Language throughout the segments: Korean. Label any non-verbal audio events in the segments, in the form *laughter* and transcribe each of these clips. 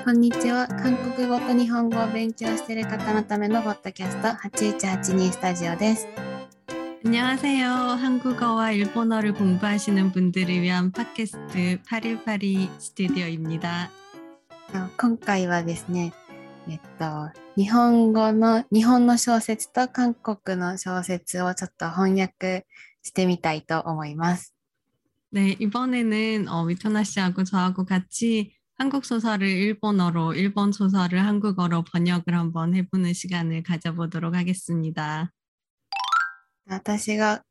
こんにちは。韓国語と日本語を勉強している方のためのポッドキャスト8182スタジオです。 안녕하세요. 한국어와 일본어를 공부하시는 분들을 위한 팟캐스트 818 스튜디오입니다. あ今回はですね、えっと、日本語の、日本の小説と韓国の小説をちょっと翻訳してみたいと思います。 네, 이번에는 어, 위토나 씨하고 저하고 같이 한국 소설을 일본어로, 일본 소설을 한국어로 번역을 한번 해보는 시간을 가져보도록 하겠습니다. 私が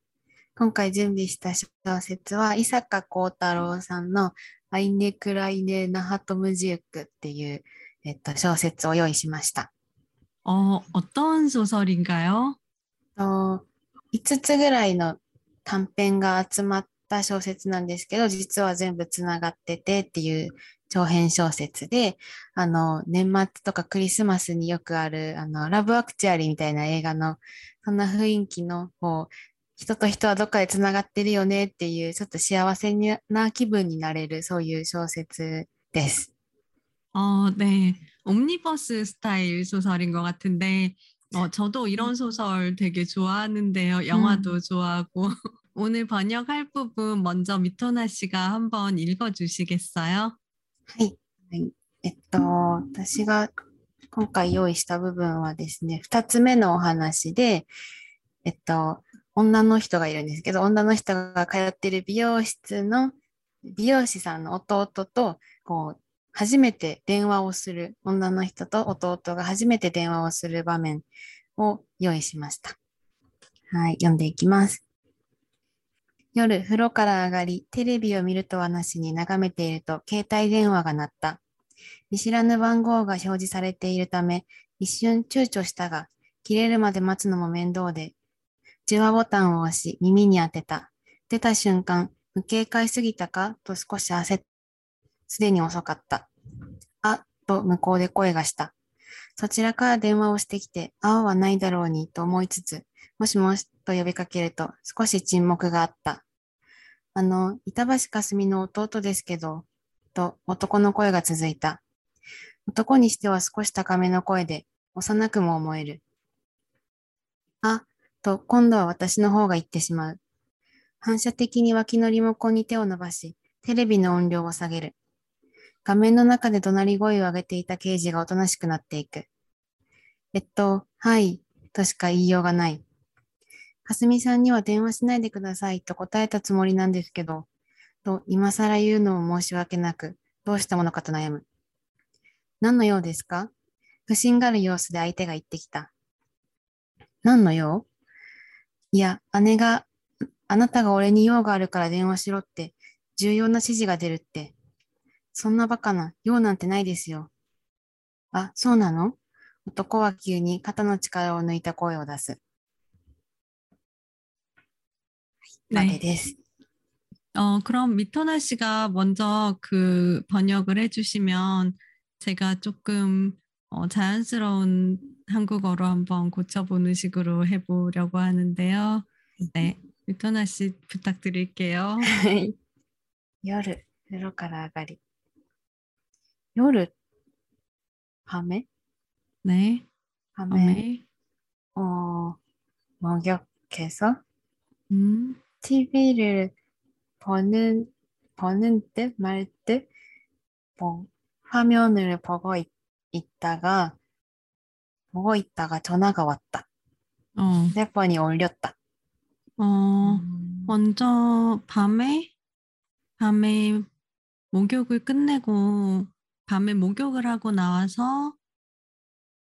今回準備した小説は、伊坂幸太郎さんのアイネクライネナハトムジウクっていう、えっと、小説を用意しました。 어, 어떤 소설인가요? と5つぐらいの短編が集まった小説なんですけど、実は全部つながっててっていう 長編小説で、あの、年末とかクリスマスによくある、あの、ラブアクチュアリーみたいな映画の、そんな雰囲気の、こう、人と人はどっかでつながってるよねっていう、ちょっと幸せな気分になれる、そういう小説です。 어, 네. 옴니버스 스타일 소설인 것 같은데, 어, 저도 이런 소설 되게 좋아하는데요. 영화도 좋아하고. 오늘 번역할 부분 먼저 미토나 씨가 한번 읽어주시겠어요? はい。はい、えっと、私が今回用意した部分はですね、二つ目のお話で、えっと、女の人がいるんですけど、女の人が通ってる美容室の美容師さんの弟と、こう、初めて電話をする、女の人と弟が初めて電話をする場面を用意しました。はい、読んでいきます。夜、風呂から上がり、テレビを見るとはなしに眺めていると、携帯電話が鳴った。見知らぬ番号が表示されているため、一瞬躊躇したが、切れるまで待つのも面倒で、受話ボタンを押し、耳に当てた。出た瞬間、無警戒すぎたかと少し焦っ、すでに遅かった。あ、と向こうで声がした。そちらから電話をしてきて、青はないだろうにと思いつつ、もしもしと呼びかけると少し沈黙があった。あの、板橋かすみの弟ですけど、と男の声が続いた。男にしては少し高めの声で、幼くも思える。あ、と今度は私の方が言ってしまう。反射的に脇のリモコンに手を伸ばし、テレビの音量を下げる。画面の中で怒鳴り声を上げていた刑事がおとなしくなっていく。えっと、はい、としか言いようがない。かすみさんには電話しないでくださいと答えたつもりなんですけど、と今更言うのも申し訳なく、どうしたものかと悩む。何の用ですか？不審がる様子で相手が言ってきた。何の用？いや、姉が、あなたが俺に用があるから電話しろって、重要な指示が出るって。そんなバカな、用なんてないですよ。あ、そうなの？男は急に肩の力を抜いた声を出す。までです。 어, 그럼 미토나 씨가 먼저 그 번역을 해주시면 제가 조금 어, 자연스러운 한국어로 한번 고쳐보는 식으로 해보려고 하는데요. 네, 미토나 씨 부탁드릴게요. *laughs* はい。夜、風呂から上がり。夜、밤에 네, 밤에, 어메, 어, 목욕해서 음, TV를 보는 버는 듯 말 듯 뭐 화면을 보고 있, 다가 보고 있다가 전화가 왔다. 어. 휴대폰이 올렸다. 어, 음. 먼저 밤에 밤에 목욕을 끝내고 밤에 목욕을 하고 나와서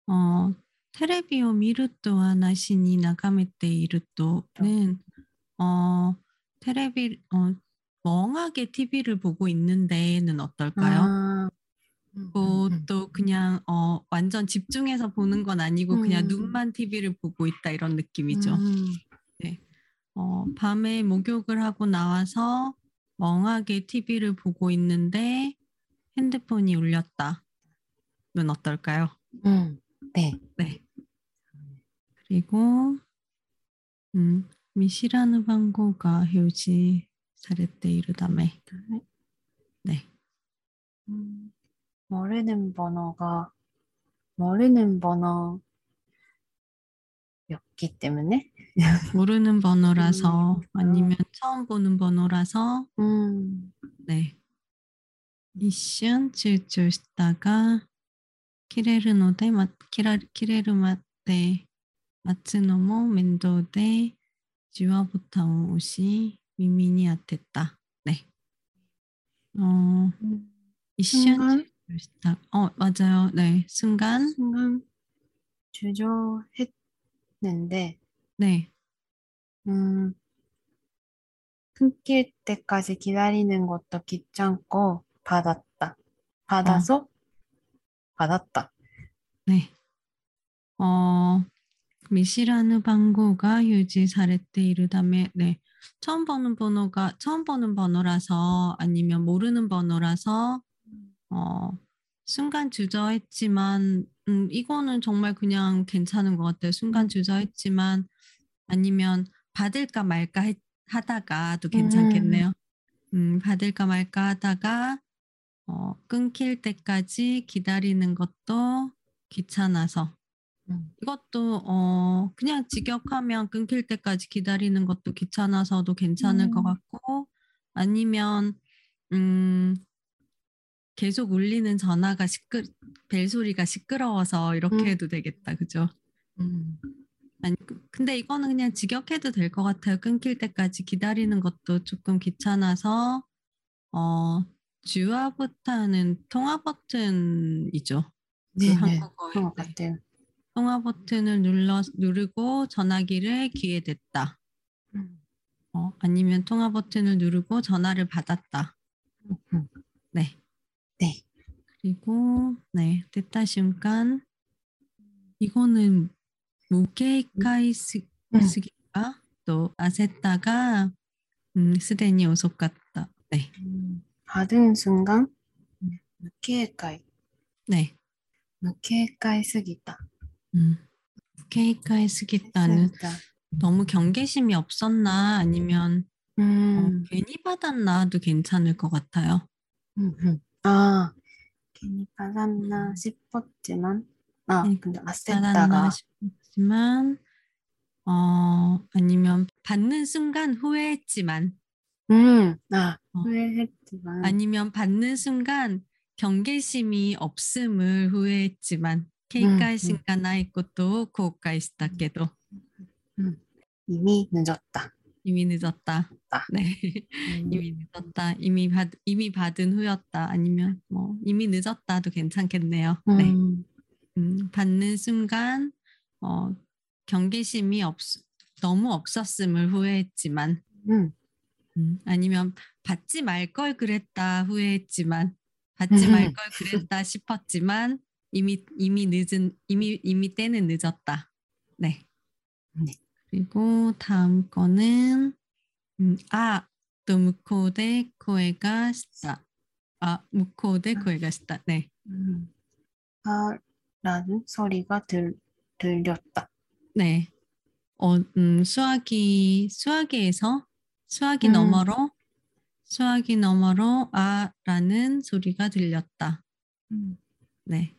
어, 테레비오 미루또와 나시니 나가메테 이루또는 어 테레비 어 멍하게 TV를 보고 있는데는 어떨까요? 아, 음, 음, 음. 그것도 그냥 어 완전 집중해서 보는 건 아니고 그냥 음. 눈만 TV를 보고 있다 이런 느낌이죠. 음, 어, 밤에 목욕을 하고 나와서 멍하게 TV를 보고 있는데 핸드폰이 울렸다는 어떨까요? 음, 네. 네. 그리고 음, 미시라는 방고가 표시 されているため 네. うん 모르는 번호가 모르는 번호였기 때문에 *laughs* 모르는 번호라서 음, 아니면 처음 보는 번호라서 음, 네. 一瞬躊躇したが切れるので、ま、切ら切れるまで待つのも面倒で 지와부타오 옷이 미미니 아테다 네. 어, 이션 어, 맞아요. 네. 순간. 순간 주저했는데. 네. 음, 끊길 때까지 기다리는 것도 귀찮고 받았다. 받아서 어. 받았다. 네. 어, 미시라는 번호가 유지 されているため, 네. 처음 보는 번호가 처음 보는 번호라서 아니면 모르는 번호라서 어, 순간 주저했지만 음, 이거는 정말 그냥 괜찮은 것 같아요. 순간 주저했지만 아니면 받을까 말까 했- 하다가도 괜찮겠네요. 음, 받을까 말까 하다가 어, 끊길 때까지 기다리는 것도 귀찮아서 음, 이것도 어, 그냥 직역하면 끊길 때까지 기다리는 것도 귀찮아서도 괜찮을 것 음. 같고 아니면 음, 계속 울리는 전화가 시끄 벨 소리가 시끄러워서 이렇게 음. 해도 되겠다. 그죠? 음, 아니 그- 근데 이거는 그냥 직역해도 될 것 같아요. 끊길 때까지 기다리는 것도 조금 귀찮아서 어 주화 버튼은 통화 버튼이죠. 그 네네. 한국어에 것 네. 통화 버튼을 눌러 누르고 전화기를 귀에 댔다. 음. 어, 아니면 통화 버튼을 누르고 전화를 받았다. 음. 네. 네. 그리고 네, 됐다 심간 이거는 무게이카이 쓰기가 음. 또 아세타가 음, 스데니 오속같다. 네. 받은 순간 무게이카이. 네. 무게이카이 쓰기다. 음. 무게가이 쓰겠다는 쓰다. 너무 경계심이 없었나 아니면 어, 음, 괜히 받았나도 괜찮을 것 같아요. 음, 음. 아, 괜히 받았나 싶었지만, 아, 괜히 근데 아셌다가, 싶지만 어, 아니면 받는 순간 후회했지만 음, 아, 어. 후회했지만, 아니면 받는 순간 경계심이 없음을 후회했지만 警戒心がないことを後悔したけど 음, 이미 늦었다. 이미 늦었다. 아. 네. 음, 이미 늦었다. 이미 받 이미 받은 후였다. 아니면 뭐 이미 늦었다도 괜찮겠네요. 네. 음, 음, 받는 순간 어, 경계심이 없 너무 없었음을 후회했지만 음, 음, 아니면 받지 말 걸 그랬다 후회했지만 받지 말 걸 그랬다 싶었지만 이미 이미 늦은 이미 이미 때는 늦었다. 네. 네. 그리고 다음 거는 음, 아, 또 무코데 코에가 시다. 아, 무코데 코에가 시다. 네. 음, 아, 라는 소리가 들, 들렸다. 네. 어, 음, 수화기 수화기에서 수화기 음. 너머로 수화기 너머로 아라는 소리가 들렸다. 음, 네.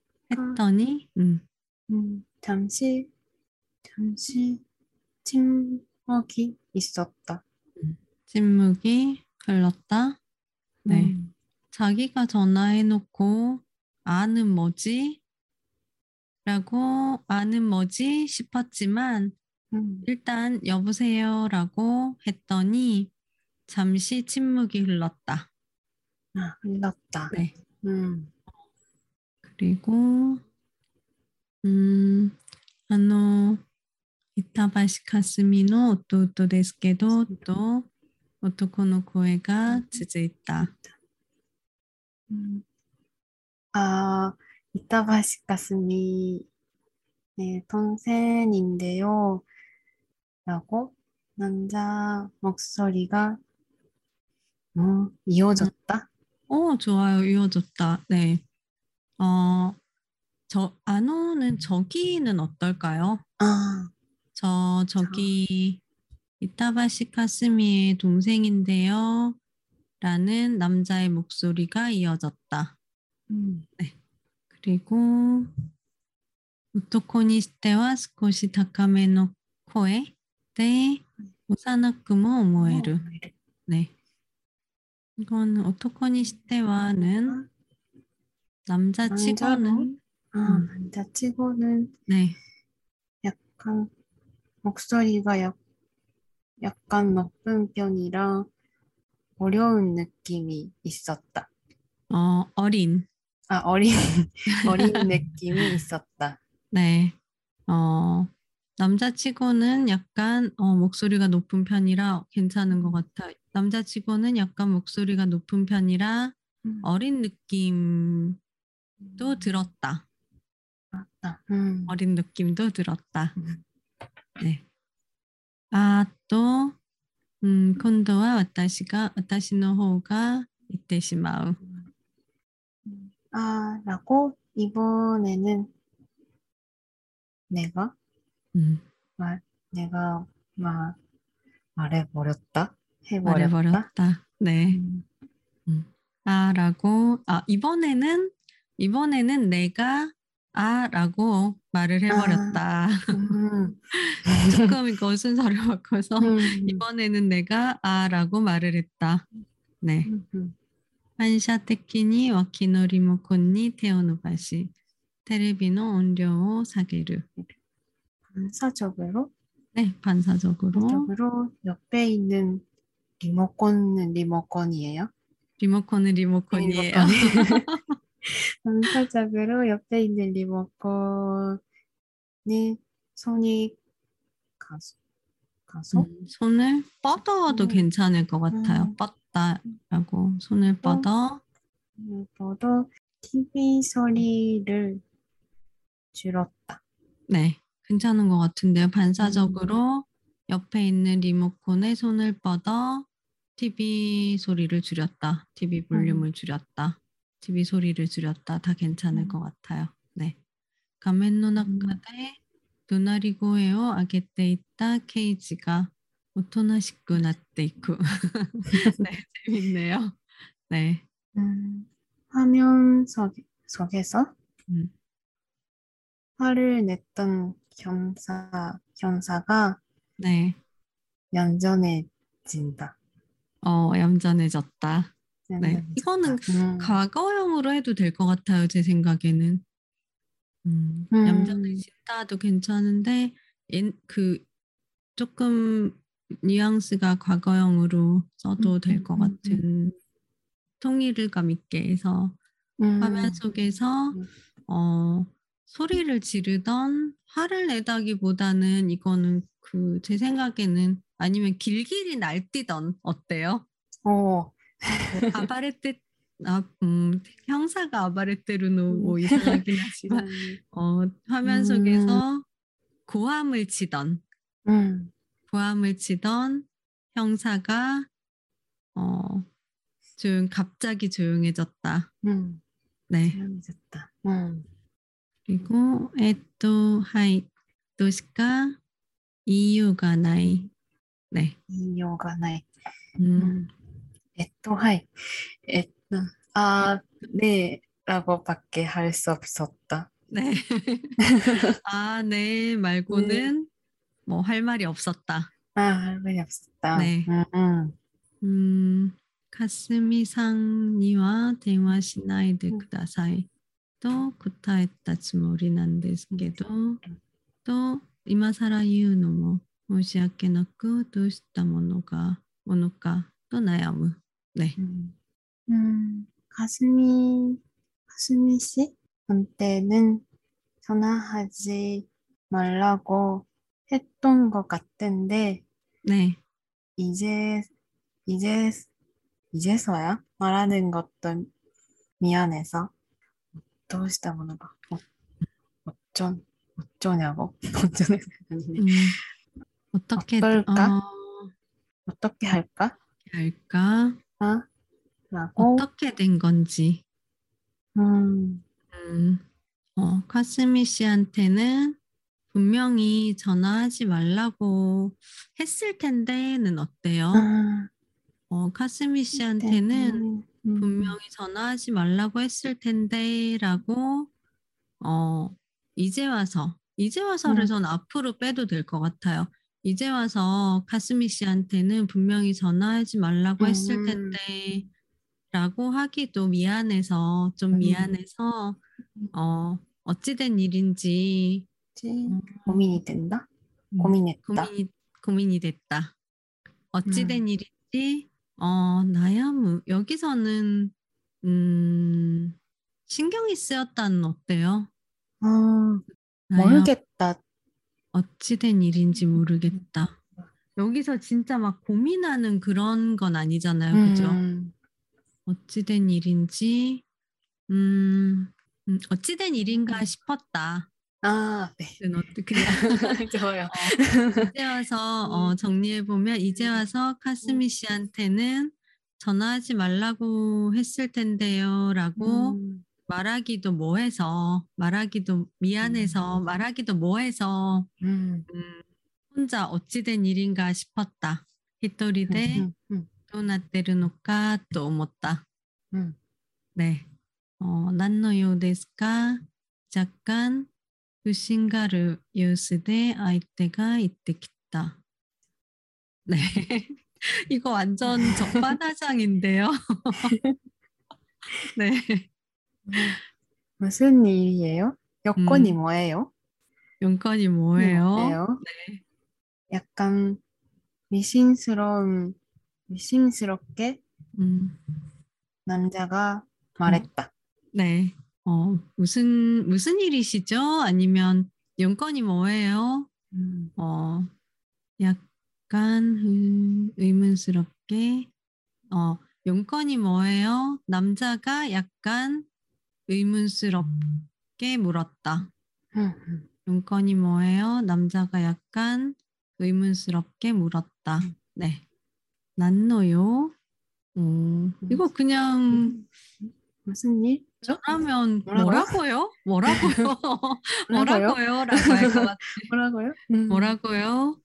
했더니 음, 음, 잠시, 잠시 침묵이 있었다. 침묵이 흘렀다. 네. 음, 자기가 전화해놓고 아는 뭐지? 라고 아는 뭐지 싶었지만 음, 일단 여보세요 라고 했더니 잠시 침묵이 흘렀다. 아, 흘렀다. 네. 음, 그리고 음, あの、板橋かすみの弟ですけど、と男の声が続いた。 음, 아, 이타바시 가스미, 네, 동생인데요. 라고 남자 목소리가 음, 이어졌다. 어, 좋아요. 이어졌다. 네. 어, 저 안호는 저기는 어떨까요? 아, 저 저기 이타바시 카스미의 동생인데요. 라는 남자의 목소리가 이어졌다. 음. 네. 그리고 우토코니시테와 스코시 다카메노 코에 때 오사나쿠모 모에르. 네. 이건 오토코니시테와는 남자치고는 아, 음. 남자치고는 네. 약간 목소리가 약, 약간 높은 편이라 어려운 느낌이 있었다. 어, 어린. 아, 어린, *laughs* 어린 느낌이 있었다. 네. 어, 남자치고는 약간 어, 목소리가 높은 편이라 괜찮은 것 같아. 남자치고는 약간 목소리가 높은 편이라 음, 어린 느낌 또 들었다. 음. 어린 느낌도 들었다. 음. 네. 아, 또, 음, 콘도와 와타시가, 와타시의 方가 이때 시마우. 아, 라고, 이번에는 내가, 음. 말, 내가, 막, 말해버렸다? 해버렸다? 말해버렸다. 네. 음. 음. 아, 라고, 아, 이번에는 이번에는 내가 아라고 말을 해버렸다. 아, 음. *laughs* 조금 이거 순서를 바꿔서 음. 이번에는 내가 あ라고 말을 했다. 네. 음. 反射的に 脇の リモコンに 手を伸ばし テレビの 音量を 下げる 반사적으로 네 반사적으로 옆에 있는 리모컨은 리모컨이에요. 리모컨은 리모컨이에요. *laughs* 리모컨. 반사적으로 옆에 있는 리모컨에 손이 가서, 가서 음, 손을 뻗어도 음. 괜찮을 것 같아요. 음. 뻗다라고 손을 뻗어. 저도 TV 소리를 줄였다. 네, 괜찮은 것 같은데요. 음. 반사적으로 옆에 있는 리모컨에 손을 뻗어 TV 소리를 줄였다. TV 볼륨을 줄였다. TV 소리를 줄였다 다 괜찮을 음. 것 같아요. 네. 가멘 노나카데 도나리고에요 아게때 있다 케이지가 오토나시쿠 나테이쿠. *laughs* 네, 재밌네요. 네. 음, 화면 속, 속에서 음. 화를 냈던 경사 경사가 네. 얌전해진다. 어, 얌전해졌다. 네. 얌전해졌다. 이거는 음, 과거형으로 해도 될 것 같아요, 제 생각에는. 음, 음. 얌전해진다도 괜찮은데, 옛- 그, 조금 뉘앙스가 과거형으로 써도 음, 될것 음, 음, 같은 통일감 있게 해서 음, 화면 속에서 음. 어, 소리를 지르던 화를 내다기보다는 이거는 그 제 생각에는 아니면 길길이 날뛰던 어때요? 어, *laughs* 아바레테 아, 음, 형사가 아바레테르노 뭐 음. 이상하긴 *laughs* 하지만 어, 화면 음. 속에서 고함을 치던 음, 고함을 치던 형사가 어, 조용 갑자기 조용해졌다. 음, 네. 조용해졌다. 음, 그리고 에또 하이 도시가 이유가 나이. 네. 이유가ない. 음, 음, 에또, 하이. 에, 음, 아, 네, 라고밖에 할 수 없었다. 네. *laughs* 아, 네 말고는 뭐 할 말이 없었다. 아, 할 말이 없었다. 네. 음, 음, 음, 가스미 상니와 대화しないでくださいと答えたつもりなんですけど、と今更言うのも申し訳なくどうしたものがものかと悩む。 네. 음, 음 가슴이 가슴이 씨 그때는 전화하지 말라고 했던 것 같은데. 네. 이제 이제 이제서야 말하는 것도 미안해서 어떠시다 보나가 어쩌 어쩌냐고 *laughs* 어쩌네 음, 어떻게 어떨까 어... 떻게 할까 할까 아, 라고 어떻게 된 건지. 음, 음, 어, 카스미 씨한테는 분명히 전화하지 말라고 했을 텐데는 어때요? 아, 어, 카스미 씨한테는 음, 분명히 전화하지 말라고 했을 텐데라고 어, 이제 와서 이제 와서를 음. 전 앞으로 빼도 될 것 같아요. 이제 와서 카스미 씨한테는 분명히 전화하지 말라고 했을 음. 텐데 라고 하기도 미안해서 좀 음. 미안해서 어, 어찌된 일인지 지- 음, 고민이 된다? 음, 고민했다. 고민이 고민이 됐다. 어찌된 음. 일인지 어 나야 뭐 여기서는 음 신경이 쓰였다는 어때요? 아, 나야 모르겠다. 어찌된 일인지 모르겠다. 여기서 진짜 막 고민하는 그런 건 아니잖아요, 그죠? 음, 어찌된 일인지 음, 음 어찌된 일인가 싶었다. 아, 네. 그냥 *laughs* 좋아요. 이제 와서 어, 정리해 보면 이제 와서 카스미 씨한테는 전화하지 말라고 했을 텐데요라고 음, 말하기도 뭐해서 말하기도 미안해서 음. 말하기도 뭐해서 음. 음 혼자 어찌된 일인가 싶었다. 히토리데 음, 음, 도나테르노까 또 못다. 네. 어, 난노요데스까 잠깐 부신가르 유스데 아이때가 이때 기다 네. *laughs* 이거 완전 적반하장인데요. *laughs* 네. 무슨 일이에요? 여건이 음. 뭐예요? 용건이 뭐예요? 뭐예요? 네. 약간 미심스러운, 미심스럽게 음, 남자가 말했다. 네. 어, 무슨, 무슨 일이시죠? 아니면 용건이 뭐예요? 음, 어, 약간 의- 의문스럽게, 어, 용건이 뭐예요? 남자가 약간 의문스럽게 물었다. 용건이 뭐예요? 남자가 약간 의문스럽게 물었다. 네. 난노요. 음, 이거 그냥 무슨 일? 저라면 뭐라고요? 뭐라고요? 뭐라고요? *laughs* 음. 뭐라고요? 뭐라고요?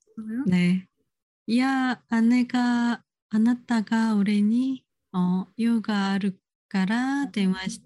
네. 이야, 아내가 아나타가 오레니 어, 요가 아르카라 대마시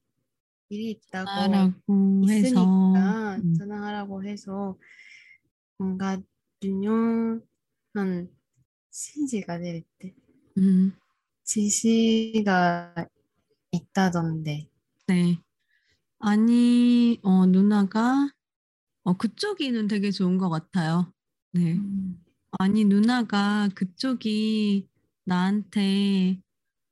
일이 있다고 하라고 해서, 있으니까 음, 전화하라고 해서 뭔가 중요한 지시가 내렸대. 음, 지시가 있다던데. 네. 아니, 어, 누나가, 어, 그쪽이는 되게 좋은 것 같아요. 네. 아니, 누나가 그쪽이 나한테,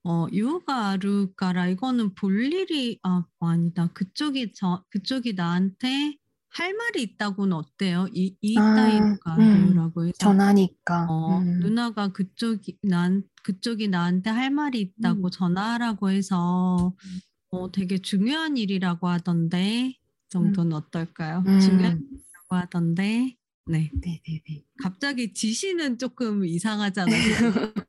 어, 유가 아루까라, 이거는 볼 일이, 아, 아니다. 그쪽이 저, 그쪽이 나한테 할 말이 있다고는 어때요? 이, 이 아, 따위가 음. 해서. 전화니까. 어, 음. 누나가 그쪽이, 난, 그쪽이 나한테 할 말이 있다고 음. 전화하라고 해서, 어, 되게 중요한 일이라고 하던데, 정도는 어떨까요? 음. 중요한 일이라고 하던데, 네. 네네네. 갑자기 지시는 조금 이상하잖아요. *laughs*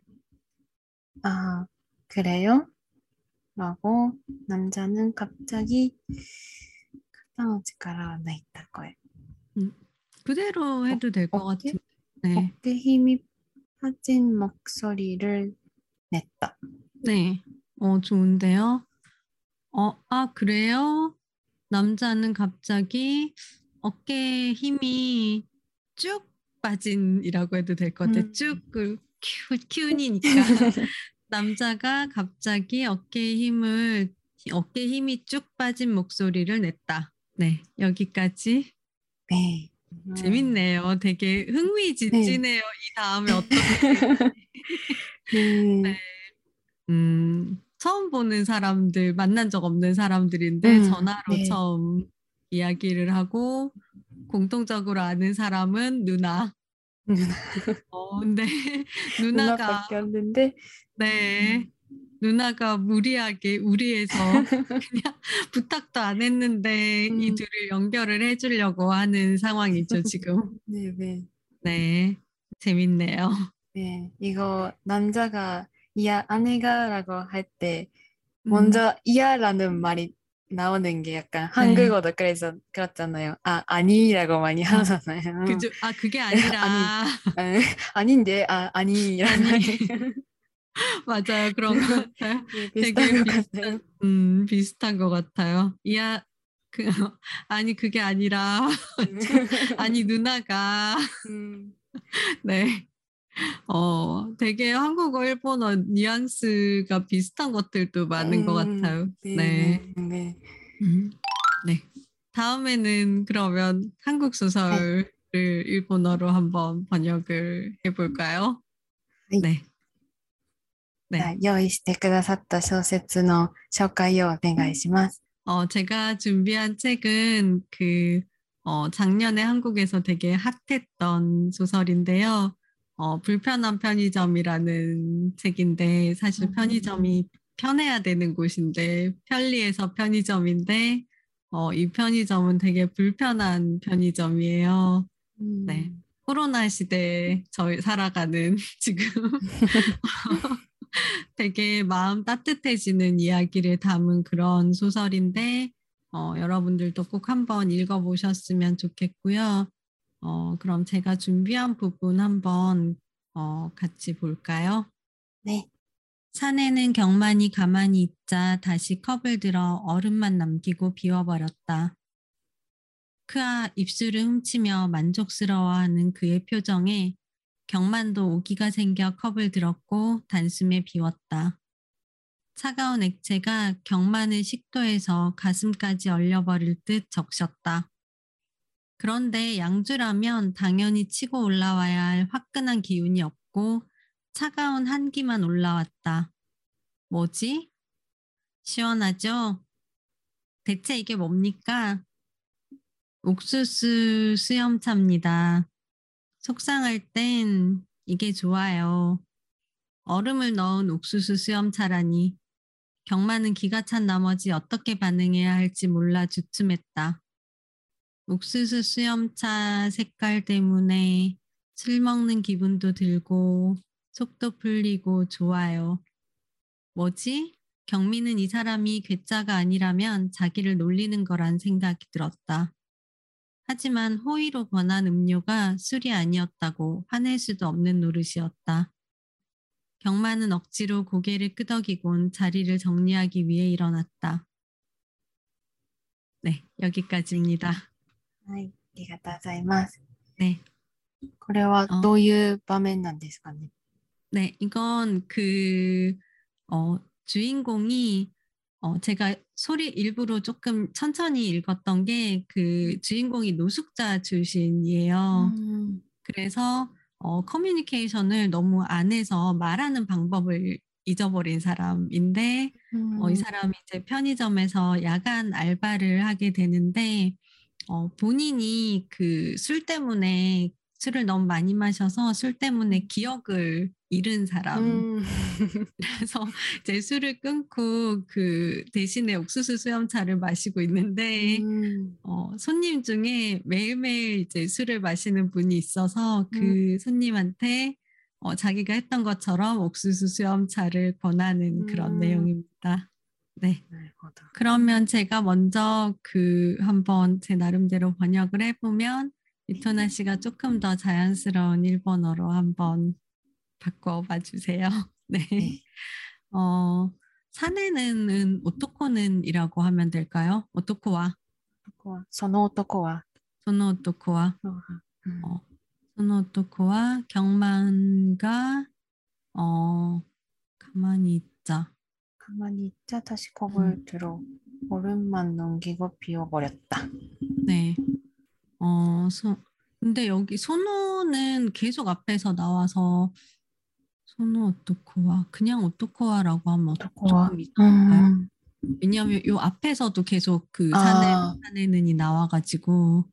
아, 그래요? 라고 남자는 갑자기 카타노치카라 나있다 거예요. 그대로 해도 될 것? 같은데. 네. 어깨 힘이 빠진 목소리를 냈다. 네. 어, 좋은데요. 어, 아, 그래요? 남자는 갑자기 어깨에 힘이 쭉 빠진이라고 해도 될 것 같아요. 음. 쭉, 그, 큐, 큐니니까. 남자가 갑자기 어깨에 힘을, 어깨 힘이 쭉 빠진 목소리를 냈다. 네, 여기까지. 네. 재밌네요. 되게 흥미진진해요. 이 다음에 어떻게. *laughs* 네. 음, 처음 보는 사람들, 만난 적 없는 사람들인데 음, 전화로 네. 처음 이야기를 하고 공통적으로 아는 사람은 누나. 어, 근데 *laughs* 누나가 없는데 네. 누나가 무리하게 우리에서 그냥 *laughs* 부탁도 안 했는데 이 음. 둘을 연결을 해주려고 하는 상황이죠, 지금. *laughs* 네, 네. 네. 재밌네요. 네. 이거 남자가 이야 아내가라고 할때 음, 먼저 이야라는 말이 나오는 게 약간 한국어도 그래서 그렇잖아요. 아, 아니라고 많이 아, 하잖아요. 그죠? 아, 그게 *laughs* 아니라. 아, 아닌데, 아, 아니라는 아니. *laughs* 맞아요. 그런 것 같아요. *laughs* 네, 되게 비슷한 것 같아요. 음, 비슷한 것 같아요. 이야, 그, 아니, 그게 아니라, 아니, 누나가, 음, 네. 어, 되게 한국어, 일본어 뉘앙스가 비슷한 것들도 많은 것 음, 같아요. 네, 네. 네, 네. 음, 네. 다음에는 그러면 한국 소설을 일본어로 한번 번역을 해볼까요? 네. 네. じゃあ用意してくださった小説の紹介をお願いします。 어, 제가 준비한 책은 그, 어, 작년에 한국에서 되게 핫했던 소설인데요. 어, 불편한 편의점이라는 책인데, 사실 음. 편의점이 편해야 되는 곳인데, 편리해서 편의점인데, 어, 이 편의점은 되게 불편한 편의점이에요. 네. 코로나 시대에 저희 살아가는 *laughs* 지금 *laughs* 되게 마음 따뜻해지는 이야기를 담은 그런 소설인데, 어, 여러분들도 꼭 한번 읽어보셨으면 좋겠고요. 어, 그럼 제가 준비한 부분 한번 어, 같이 볼까요? 네. 사내는 경만이 가만히 있자 다시 컵을 들어 얼음만 남기고 비워버렸다. 크아 입술을 훔치며 만족스러워하는 그의 표정에 경만도 오기가 생겨 컵을 들었고 단숨에 비웠다. 차가운 액체가 경만을 식도에서 가슴까지 얼려버릴 듯 적셨다. 그런데 양주라면 당연히 치고 올라와야 할 화끈한 기운이 없고 차가운 한기만 올라왔다. 뭐지? 시원하죠? 대체 이게 뭡니까? 옥수수 수염차입니다. 속상할 땐 이게 좋아요. 얼음을 넣은 옥수수 수염차라니. 경마는 기가 찬 나머지 어떻게 반응해야 할지 몰라 주춤했다. 옥수수 수염차 색깔 때문에 술 먹는 기분도 들고 속도 풀리고 좋아요. 뭐지? 경미는 이 사람이 괴짜가 아니라면 자기를 놀리는 거란 생각이 들었다. 하지만 호의로 권한 음료가 술이 아니었다고 화낼 수도 없는 노릇이었다. 경마는 억지로 고개를 끄덕이곤 자리를 정리하기 위해 일어났다. 네, 여기까지입니다. はい。ありがとうございます。 네, これはあどういう場面なんですかね。 네, 이건 그, 어, 주인공이, 어, 제가 소리 일부러 조금 천천히 읽었던 게 그 주인공이 노숙자 출신이에요. 음. 그래서 어, 커뮤니케이션을 너무 안 해서 말하는 방법을 잊어버린 사람인데 어, 이 사람이 이제 편의점에서 야간 알바를 하게 되는데 어, 본인이 그 술 때문에 술을 너무 많이 마셔서 술 때문에 기억을 잃은 사람. 음. *laughs* 그래서 이제 술을 끊고 그 대신에 옥수수 수염차를 마시고 있는데 음. 어, 손님 중에 매일매일 이제 술을 마시는 분이 있어서 그 손님한테 어, 자기가 했던 것처럼 옥수수 수염차를 권하는 그런 음. 내용입니다. 네. 네 그러면 제가 먼저 그 한번 제 나름대로 번역을 해보면 이토나 씨가 조금 더 자연스러운 일본어로 한번 바꿔봐 주세요. *laughs* 네. 네. 어, 사내는 오토코는이라고 하면 될까요? 오토코와. 선호 오토코와. 선호 오토코와. 어, 음. 선호 오토코와 경만가 어 가만히 있자. 가만히 있자 다시 겁을 들어. 오른만 넘기고 비워버렸다. 네. 어, 소, 근데 여기 소노는 계속 앞에서 나와서 소노 오토코와 그냥 오토코와라고 하면. 조금 이상할까요? 음, 왜냐하면 요 앞에서도 계속 그 아. 사내 사내는이 나와가지고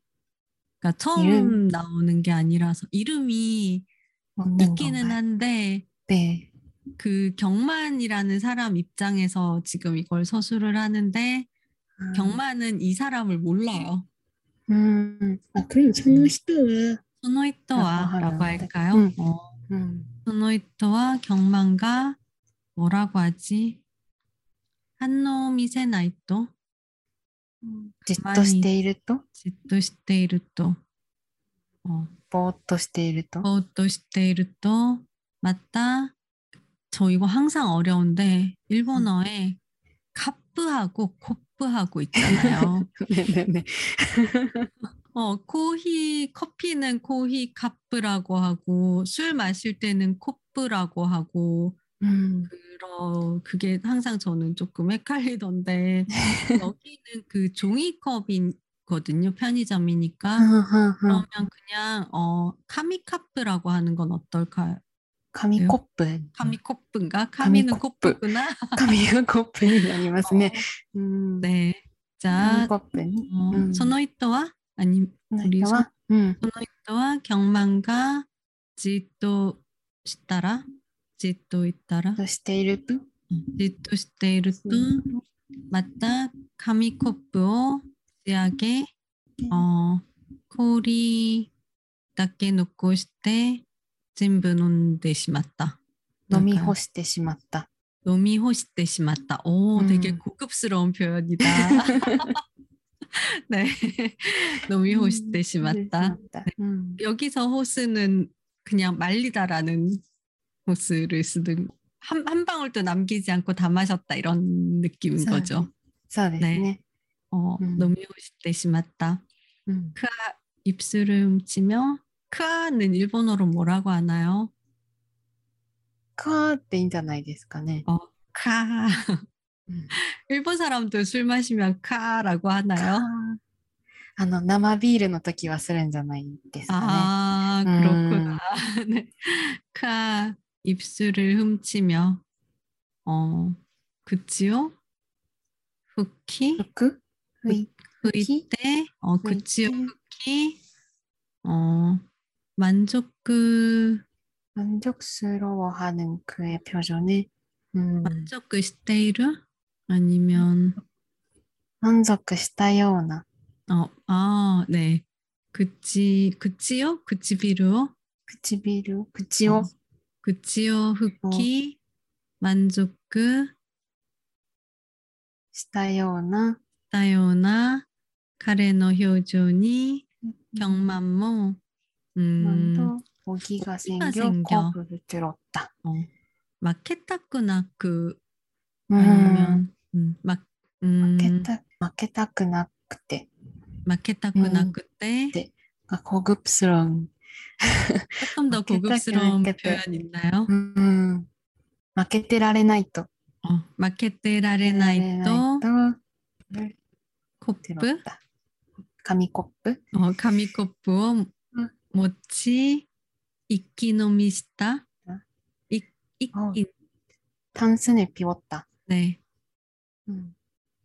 그러니까 처음 이름. 나오는 게 아니라서 이름이 있기는? 한데 네. 그 경만이라는 사람 입장에서 지금 이걸 서술을 하는데 아, 경만은 이 사람을 몰라요. 음, 아, 그럼 その人は、 소노이토와라고 하는데. 할까요? 음. 어, 음, 소노이토와 경만가 뭐라고 하지? 한노미세 나이토 じっとしていると、 짓도 시테이르토 어, ぼーっとしていると、 보또 시테이르토 맞다. 저 이거 항상 어려운데 일본어에 카프하고 코프하고 있잖아요. *laughs* 네네네. *laughs* 어, 코히, 커피는 코히 카프라고 하고, 술 마실 때는 코프라고 하고, 음, 그러, 그게 항상 저는 조금 헷갈리던데, *laughs* 여기는 그 종이컵이거든요, 편의점이니까. 음. 그러면 그냥, 어, 카미카프라고 하는 건 어떨까요? 紙コップ。紙コップが？紙のコップ紙がコップになりますね。*laughs* う。ん、で、じゃあ、その人は、あに、人は、その人は、キャンマンがじっとしたら、じっといたら、していると、じっとしていると、また紙コップを仕上げ、あ氷だけ残して、 시테 진부 논데 시맞다 飲み干してしまった。 노미 호시때 시맞다 오 되게 음. 고급스러운 표현이다 *laughs* *laughs* 네 노미 호시때 시맞다 うん。 여기서 호스는 그냥 말리다라는 호스를 쓰는 한, 한 방울도 남기지 않고 다 마셨다 이런 느낌인そう거죠. そうですね。 어, 음. 너무 호시때 심았다. うん。 크아 입술을 훔치며 카는 일본어로 뭐라고 하나요? 카っていいんじゃないですかね. 어, 카. 일본 사람들 술 마시면 카라고 하나요? あの生ビールの時はするんじゃないですかね。ああ、그렇구 나。 ね。か、입술을훔치며 어、 口を拭き、拭く拭いて、어、 口を拭き、어、 만족그 만족스러워하는 그의 표정에 음, 만족그 시테이르 아니면 만족したような 어, 아, 네. 그치, 그치요? 그치비루어? 唇口を 어, 그치요 후키 만족그 したような 따요나 카레노 효조니 うん 경만모 なん 음,と荻が鮮魚 생겨. コブチュロッタ 어, 마케타쿠나크 うん 아니면 음, 막 負 음, けた負けたくなくて 마케타쿠나크 때 네. 아, 고급스러운 조금 더 고급스러운 마케타쿠나크 표현 있나요? うん負けてられないと 어, 마케테라레나이 또 とチュロ 코프 ッタ紙コップ 어, 가미코프を 응. 모치 이키노미시타 응. 이, 이키 タンスにピオッタ 네 うん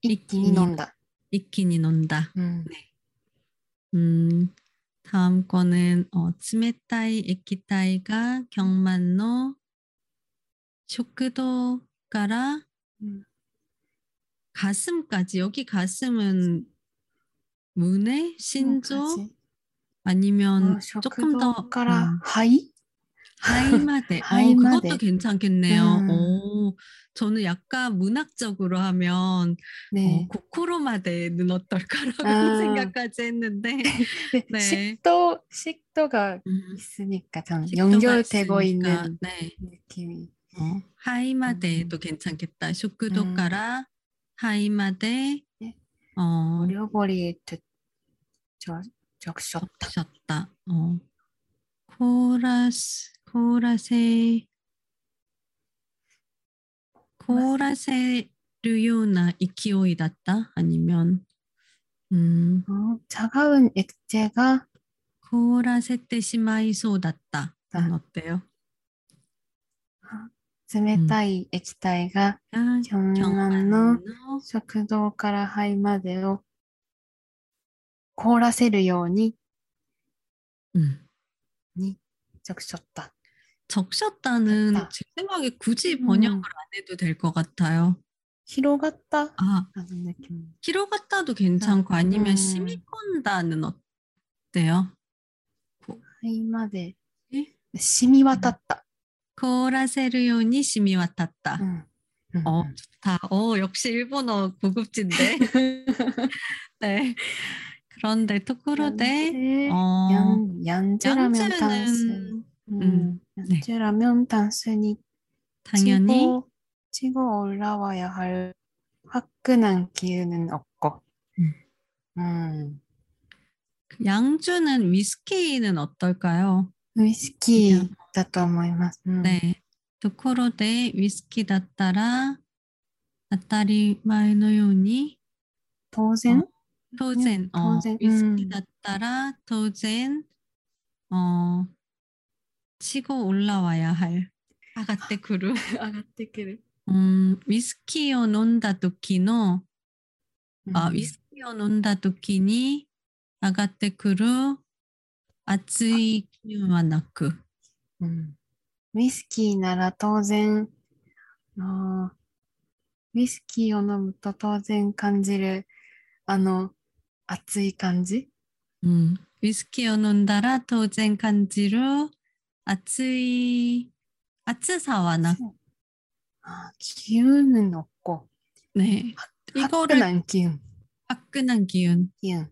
一気に飲んだ 이키니 논다 うん 음, 다음 거는 어, 츠메타이 에키타이가 경만노 쇼크도가라 うん 가슴까지 여기 가슴은 문에 신조 あ 아니면 어, 조금 더 가라 음. 하이 하이마데 하이 어, 그것도 괜찮겠네요. 음. 오, 저는 약간 문학적으로 하면 네. 어, 고코로마데는 어떨까라고 아. *laughs* 생각까지 했는데 *laughs* 네. 네. 식도 식도가 음. 있으니까 좀 연결되고 있으니까. 있는 네. 느낌이 어? 하이마데도 음. 괜찮겠다. 쇼크도카라 음. 하이마데 네. 어. 어려버리 좋아. 셨다. 적셨다. 어. 코라스 코라세 코라세를 요나 이키오이다った? 아니면 음, 어, 차가운 액체가 코라세테 시마이소다った. 는 아. 어때요? 冷たい液体が 아, 경안の 경안노 食道から肺までを 凍らせるように 음. に적셨다. 적셨다는 적다. 제 생각에 굳이 음. 번역을 안 해도 될 것 같아요. 広がった。 아, 라는 느낌. 히로가타도 괜찮고 아, 아니면 음. 시미콘다는 어때요? 肺までえ染み渡った。 코라세를 요니 시미와탔다. うんうん 어, 좋다. 어, 역시 일본어 고급진데. *laughs* *laughs* 네. 그런데 토쿠로데 で 어, やんやんじゅらめん炭水。 양주는 う 음 ん。やんじゅらめん炭水に 당연히 치고 올라와야 할 화끈한 기운은 없고. 음. 양주는 위스키는 어떨까요? ウイスキーだと思います。うん 네. 토코로데 위스키 だったら当たり前のように当然、 当然、当然어, 위스키 うんだったら当然 어, 치고 올라와야 할 上がってくる上がってくる。 음, 위스키を飲んだ時の 아, うん 위스키を飲んだ時に上がってくる熱い気分はなく、うんウイスキーなら当然、あーウイスキーを飲むと当然感じる、あの、 熱い感じ。 음, 위스키を飲んだら当然感じる熱い熱さはなく、あー機運없고 네. 이거를 화끈한 기운. 화끈한 기운. 기운.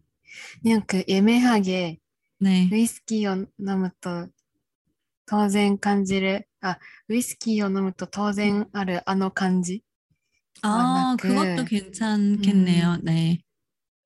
그냥 그 애매하게 네. ウイスキーを飲むと当然感じる、あ、ウイスキーを飲むと当然あるあの感じ。 아, 아, 그- 그것도 괜찮겠네요. 네.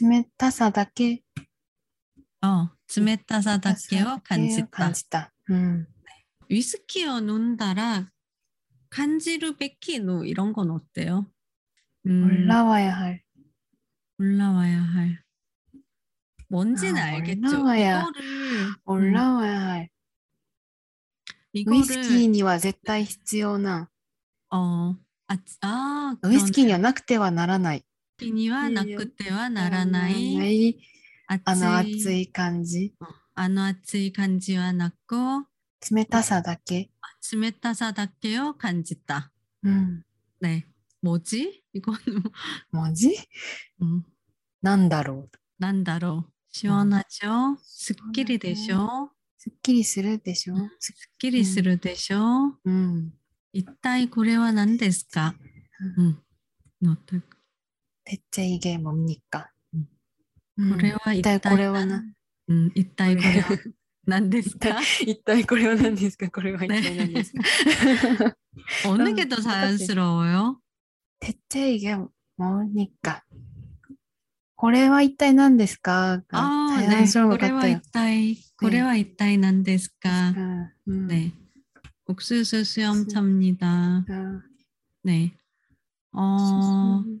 冷たさだけ 어, 冷たさだけを感じた感。じた。うん。 위스키와 논다라 간지루 베키노 이런 건 어때요? 음, 올라와야 할. 올라와야 할. 뭔지는 아, 알겠죠. 올라와야- 이거를 음, 올라와야 할. ウイ 이거를 スキーには絶対必要な。 어, 아, 아 ウイスキーにはなくてはならない。 위스키니와 예, 예. 나쿠테와 な 나라나이 いあの 아츠이 熱い感じ。 어, 아노 아츠이 간지와 나고 冷たさだけ。 스메타사다케요 간지다. うん。 네. 뭐지? 이거는 文字 음, なんだろう。 난다로 시원하죠? 스ッキリ 되죠? すっきりするでしょうんす 스ッキリ するでしょ? うん。 이따이 고래와 난데스까? 음. 어떨- てっちゃ이게 뭡니까? 음. うん 고래와 이따이 이따이 고래와 난- 난- 음, 이따이 고래와 *laughs* 난데스까? 一体これは何ですかこれは一体何ですか 어느 음, 게 더 똑같이. 자연스러워요? 대체 이게 뭐니까? これは一体何ですか 아, 네. 자연스러운 것 고래와 같아요. 이따이 고래와 이따이 난데스까? 음, 음. 네. 옥수수 수염차입니다. 아, 네. 어, 음,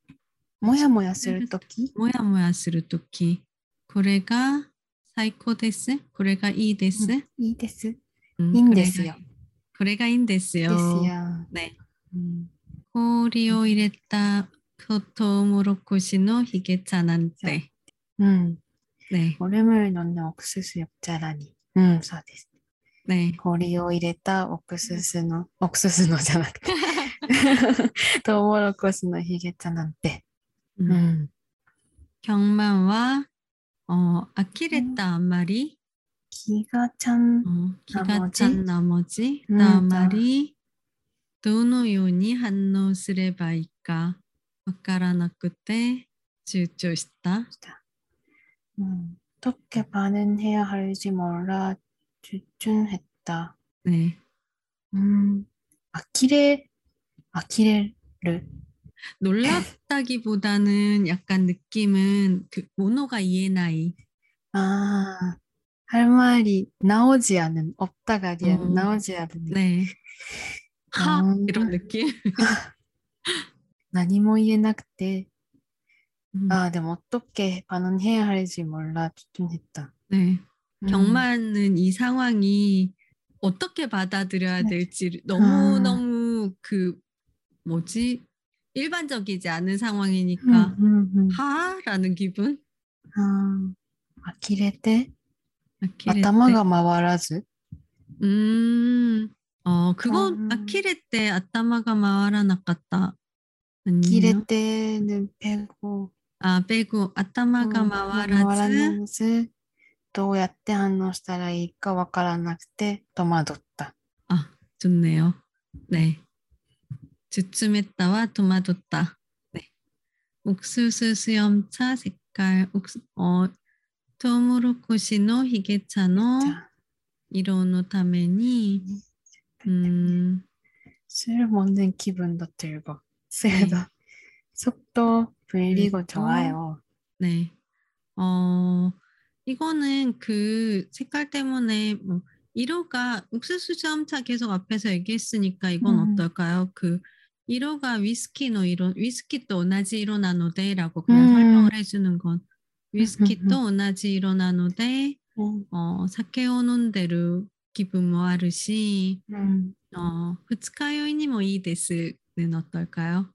もやもやするとき *laughs* 모야모야 する 토끼. これが最高です.これがいいです.いいです。 음, いいんですよ。これがいいんですよ.ですよ。 네. うん。氷を入れたトウモロコシのヒゲ茶なんて。うん。 네. 얼음을 넣는 옥수수 엽자라니. 음, そうです。 네. 氷を入れたオクススの、オクススのじゃなくて、*laughs* *laughs* トウモロコシのヒゲ茶なんて。 음. うん。 경만와 어, 아키레타 말이 気がちゃん、 어, 기가 나머지? 찬 나머지 음, 나 말이 どのように反応すればいいかわからなくて躊躇した。 음. 어떻게 반응해야 할지 몰라 주춤했다. 네. 음, 아키레, 아키레를. 놀랍다기보다는 약간 느낌은 그 모노가 이해나이. 아, 할 말이 나오지 않은, 없다가 아니라 음. 나오지 않은. 네. 하 음. 이런 느낌. *laughs* 何も言えなくて、 음, 아, 근데 뭐 어떻게 반응해야 할지 몰라 주춤했다. 네. 음. 경마는 이 상황이 어떻게 받아들여야 네. 될지 너무너무 그 뭐지? 일반적이지 않은 상황이니까 음, 음, 음. 하라는 기분? 아, 아키레테? 아키레頭が回らず? 음, 어, 그건 음. 아키레 때 아따마가 마와라 나갔다. 아니요? 切れてるペゴ 아, 빼고 아따마가 마와라즈. らずどうやって反応したらいいかわからなくて戸惑った。 아, 좋네요. 네. 주춤했다와 도마줬다. 네. 옥수수 수염차 색깔 옥수 어 토모로코시노 히게차노 이론노 타메니 음 술 먹는 기분도 들고 세다 네. 속도 불리고 좋아요. 네. 어 이거는 그 색깔 때문에 뭐 이로가 옥수수 수염차 계속 앞에서 얘기했으니까 이건 음. 어떨까요? 그 色가 위스키노 色, 위스키도 同じ色なので 라고 그냥 음. 설명을 해주는 건 위스키도 同じ色なので 음, 어, 사케を飲んでる 기분도 あるし 음. 어, 二日酔いにもいいです는 어떨까요?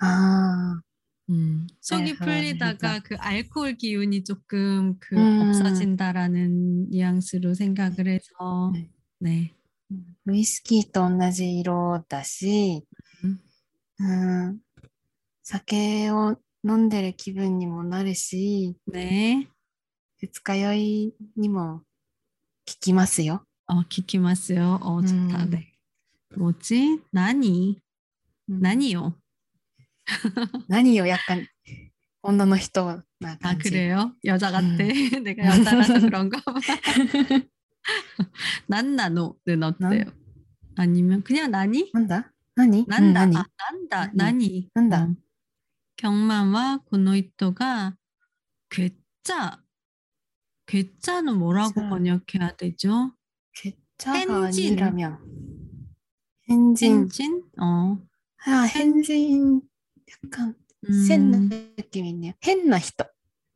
아, 음, 속이 네, 풀리다가 그 알코올 기운이 조금 그 음. 없어진다라는 뉘앙스로 생각을 해서 네. 네. ウイスキーと同じ色だし、 うんうん、酒を飲んでる気分にもなるし、 네. 二日酔いにも効きますよ。 어, 기키마스요. 어, 좋다. 음. 네. 뭐지? 나니? うん 나니요? *laughs* 何よ、약간女の人な 아, 感じ。 그래요? 여자 같아. *laughs* 내가 *laughs* 여자라서 그런가 봐. 난나노는 어때요? 아니면 그냥 나니? なんだ何 난다. うん何 아, 난다. 나니. 나니. 난다. 어. 경마와 고노이토가 괴짜. 괴짜는 뭐라고 괴짜. 번역해야 되죠? 血茶が 헨진. ニラミャン。変人。 헨진? 어. 아, 헨진. 약간 음, 変な느낌이 있네요. 変な人。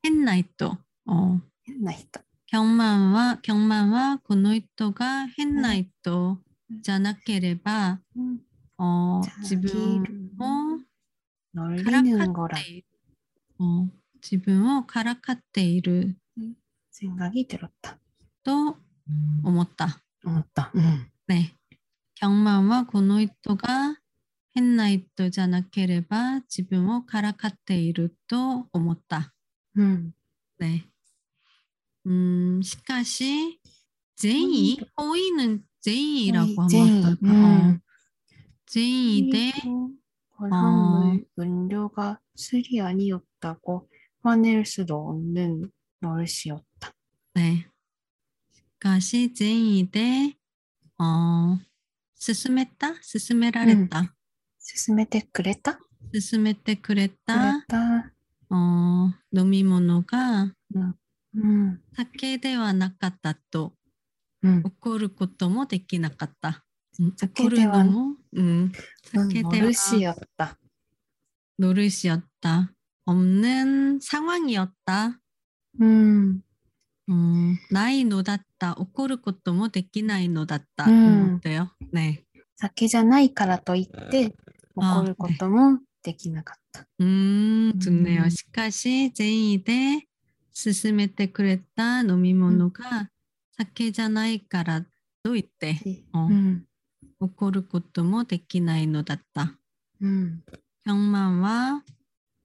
헨나이토. 어. 変な人。 경마와 경마와 고노이토가 헨나이토 자나케레바 うん 어 じゃあ 지분 も 뭐 乗りぬんごら 가라카테 어 지분を 가라카테이르 생각이 들었다. 또思った 思った。うん。 네 경마와 고노이토가 헨나이토 자나케레바 지분を 가라카테이르 또 思った うん。 네. 음, 시카시 제이 호이는 제이라고 하면 제이, 어떨까? 음. 어, 제이 대 화산물 음료가 술이 아니었다고 화낼 수도 없는 노릇이었다. 네. 시카시 제이 대 어, 勧めた勧められた、勧めてくれたく勧めてくれれたた。어, 飲み物がうん。酒ではなかったとうん。怒ることもできなかった。 うん怒る酒ではのも、うん、酒では 노릇이었다. 노릇이었다. 없는 상황이었다. 음. 음, 나이 노dat다.怒ることもできないのだった. 음. 어때요? 네. 酒じゃないからといって怒ることもできなかった。 음, 좋네요. 음. しかし、善意で勧めてくれた飲み物が酒じゃないからといって、う어, ん。 怒ることもできないのだった. うん。 경마와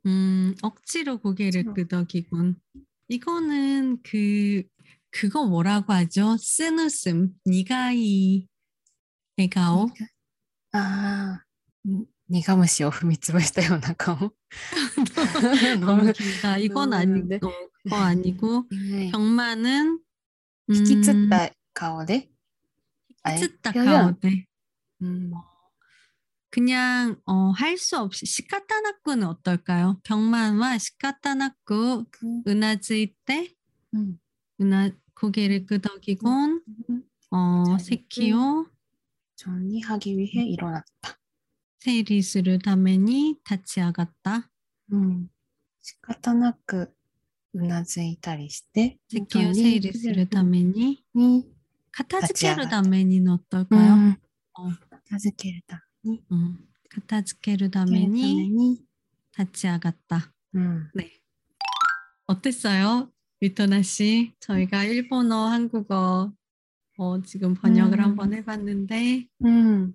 음, 억지로 고개를 억지로. 끄덕이군. 이거는 그 그거 뭐라고 하죠? 쓴 웃음, 니가이 에가오. ああ。苦虫を踏みつぶしたような顔。 *laughs* 너무 길다. 이건 너무 아니고 힘든데? 그거 아니고 はい 경마는 引きつっ 음, た顔で。 히키츠다 아예 가오데 うん。 그냥 어, 할 수 없이 시카타나쿠는 어떨까요? 경마와 시카타나쿠 うん。 은하즈일 때 うん。 은하 고개를 끄덕이곤 어, 잘 세키오 정리하기 위해 일어났다. 세리するために立ち上がった。うん。仕方なくうなずいたりして、席を整理するために、に、片付ける立ち上がったために乗ったうかよ。ん。うん 片付けるために、うん片付けるた片付けめるためにに、立ち上がった。 음. 네. 어땠어요? 위토나 씨? 저희가 일본어, 한국어 어, 지금 번역을 음. 한번 해봤는데 うん。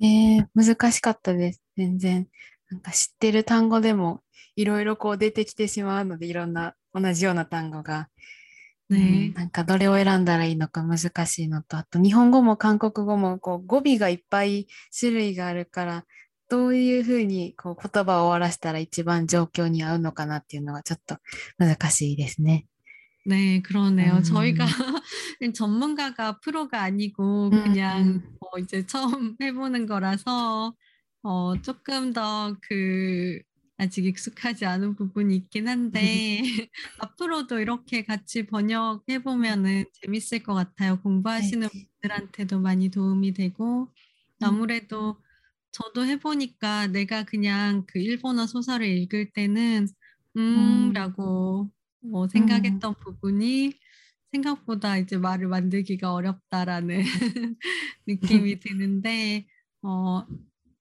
えー、難しかったです。全然。なんか知ってる単語でもいろいろこう出てきてしまうので、いろんな同じような単語が。 うん 네. なんかどれを選んだらいいのか難しいのと、あと日本語も韓国語もこう語尾がいっぱい種類があるから、どういうふうにこう言葉を終わらせたら一番状況に合うのかなっていうのがちょっと難しいですね。 네, 그러네요. 음. 저희가 *laughs* 전문가가 프로가 아니고 음, 그냥 음. 어, 이제 처음 해보는 거라서 어, 조금 더 그 아직 익숙하지 않은 부분이 있긴 한데 *laughs* 앞으로도 이렇게 같이 번역해 보면은 재밌을 것 같아요. 공부하시는 분들한테도 많이 도움이 되고 아무래도 저도 해보니까 내가 그냥 그 일본어 소설을 읽을 때는 음. 음라고 뭐 생각했던 부분이 생각보다 이제 말을 만들기가 어렵다라는 *laughs* 느낌이 *laughs* 드는데 어,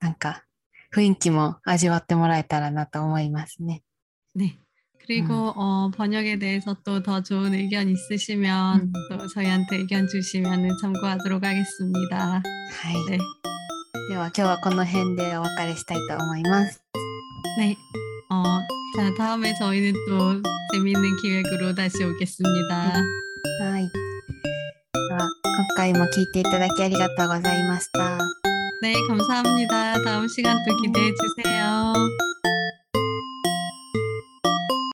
なんか雰囲気も味わってもらえたらなと思いますね。 네. 그리고 어, 번역에 대해서 또 더 좋은 의견 있으시면 음. 또 저희한테 의견 주시면 참고하도록 하겠습니다. はい。 네. では今日はこの辺でお別れしたいと思います。 네. 어, 자, 다음에 저희는 또 재미있는 기획으로 다시 오겠습니다. はい。では今回も聞いていただきありがとうございました。 네, 감사합니다. 다음 시간 또 기대해 주세요.